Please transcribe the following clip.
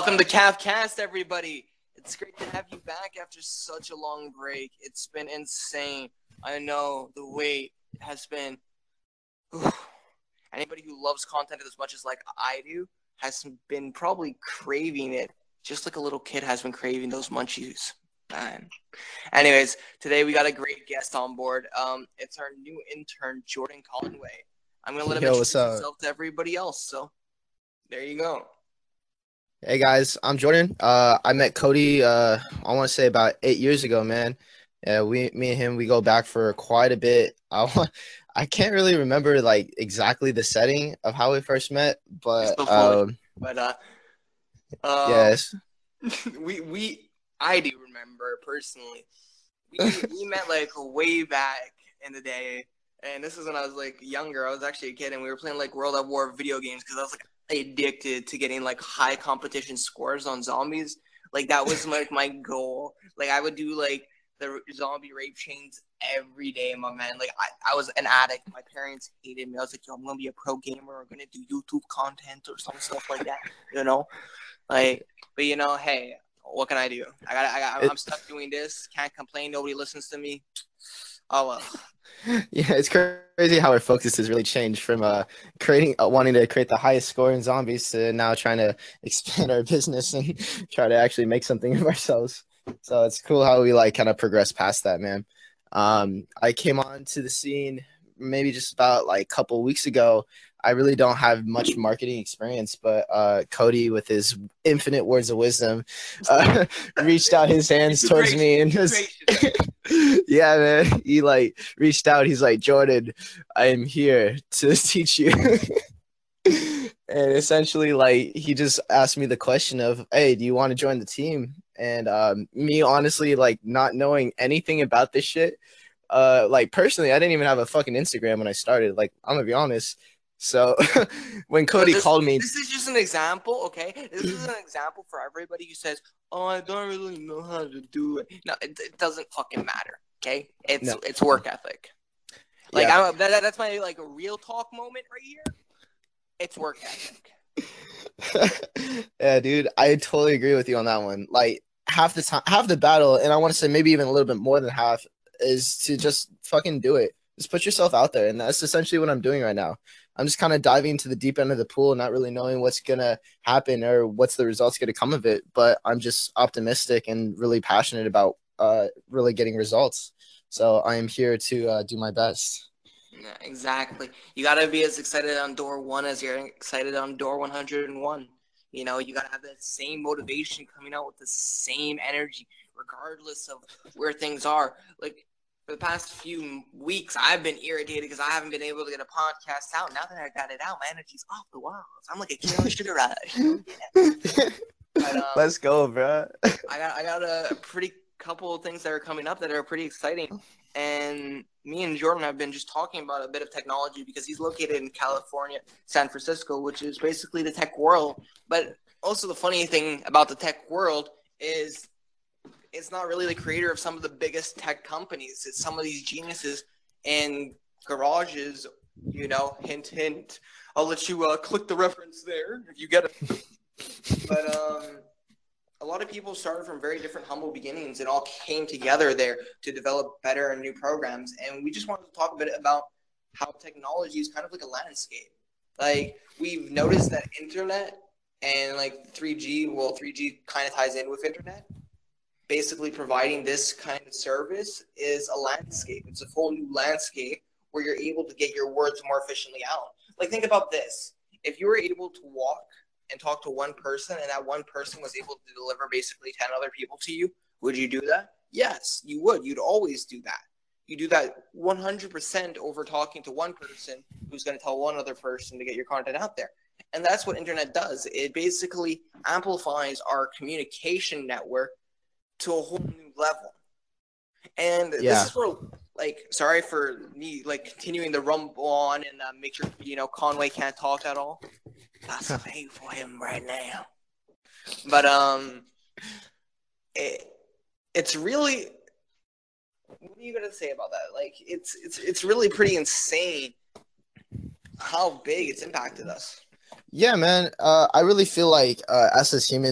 Welcome to Cast, everybody. It's great to have you back after such a long break. It's been insane. I know the wait has been. Anybody who loves content as much as like I do has been probably craving it, just like a little kid has been craving those munchies. Man. Anyways, today we got a great guest on board. Um, it's our new intern, Jordan Conway. I'm gonna let him Yo, introduce himself to everybody else. So, there you go. Hey guys, I'm Jordan. Uh, I met Cody. Uh, I want to say about eight years ago, man. Yeah, we, me and him, we go back for quite a bit. I, wa- I can't really remember like exactly the setting of how we first met, but um, But uh, uh yes, we we I do remember personally. We we met like way back in the day, and this is when I was like younger. I was actually a kid, and we were playing like World at War video games because I was like addicted to getting like high competition scores on zombies. Like that was like my goal. Like I would do like the zombie rape chains every day, my man. Like I, I was an addict. My parents hated me. I was like, yo, I'm gonna be a pro gamer. I'm gonna do YouTube content or some stuff like that. You know, like, but you know, hey, what can I do? I got, I got, I'm stuck doing this. Can't complain. Nobody listens to me. Oh well. yeah, it's crazy how our focus has really changed from uh creating uh, wanting to create the highest score in zombies to now trying to expand our business and try to actually make something of ourselves. So it's cool how we like kind of progress past that, man. Um, I came on to the scene maybe just about like a couple weeks ago. I really don't have much marketing experience, but uh, Cody, with his infinite words of wisdom, uh, reached out his hands towards me and just yeah, man. He like reached out. He's like, Jordan, I am here to teach you. and essentially, like, he just asked me the question of, Hey, do you want to join the team? And um, me honestly, like, not knowing anything about this shit. Uh, like personally, I didn't even have a fucking Instagram when I started. Like, I'm gonna be honest. So when Cody this- called me, This is just an example, okay? This is an example for everybody who says, "Oh, I don't really know how to do it." No, it, it doesn't fucking matter, okay? It's No. it's work ethic. Like Yeah. I'm, that, that's my like a real talk moment right here. It's work ethic. yeah, dude, I totally agree with you on that one. Like half the time, half the battle, and I want to say maybe even a little bit more than half, is to just fucking do it. Just put yourself out there, and that's essentially what I'm doing right now. I'm just kind of diving to the deep end of the pool, not really knowing what's gonna happen or what's the results gonna come of it. But I'm just optimistic and really passionate about uh really getting results. So I am here to uh, do my best. Yeah, exactly. You gotta be as excited on door one as you're excited on door 101. You know, you gotta have that same motivation coming out with the same energy, regardless of where things are. Like for the past few weeks, I've been irritated because I haven't been able to get a podcast out. Now that I got it out, my energy's off the walls. I'm like a kid on sugar rush. But, um, Let's go, bro. I got I got a pretty couple of things that are coming up that are pretty exciting. And me and Jordan have been just talking about a bit of technology because he's located in California, San Francisco, which is basically the tech world. But also the funny thing about the tech world is it's not really the creator of some of the biggest tech companies. It's some of these geniuses in garages, you know, hint hint. I'll let you uh, click the reference there if you get it. But um a lot of people started from very different humble beginnings and all came together there to develop better and new programs. And we just wanted to talk a bit about how technology is kind of like a landscape. Like we've noticed that internet and like 3G, well, 3G kind of ties in with internet. Basically, providing this kind of service is a landscape. It's a full new landscape where you're able to get your words more efficiently out. Like, think about this: if you were able to walk and talk to one person and that one person was able to deliver basically 10 other people to you, would you do that? Yes, you would. You'd always do that. You do that 100% over talking to one person who's going to tell one other person to get your content out there. And that's what internet does. It basically amplifies our communication network to a whole new level. And Yeah. this is where like sorry for me like continuing to rumble on and uh, make sure you know Conway can't talk at all. That's paid for him right now. But um, it, it's really. What are you gonna say about that? Like, it's it's it's really pretty insane how big it's impacted us. Yeah, man. Uh, I really feel like uh, us as humans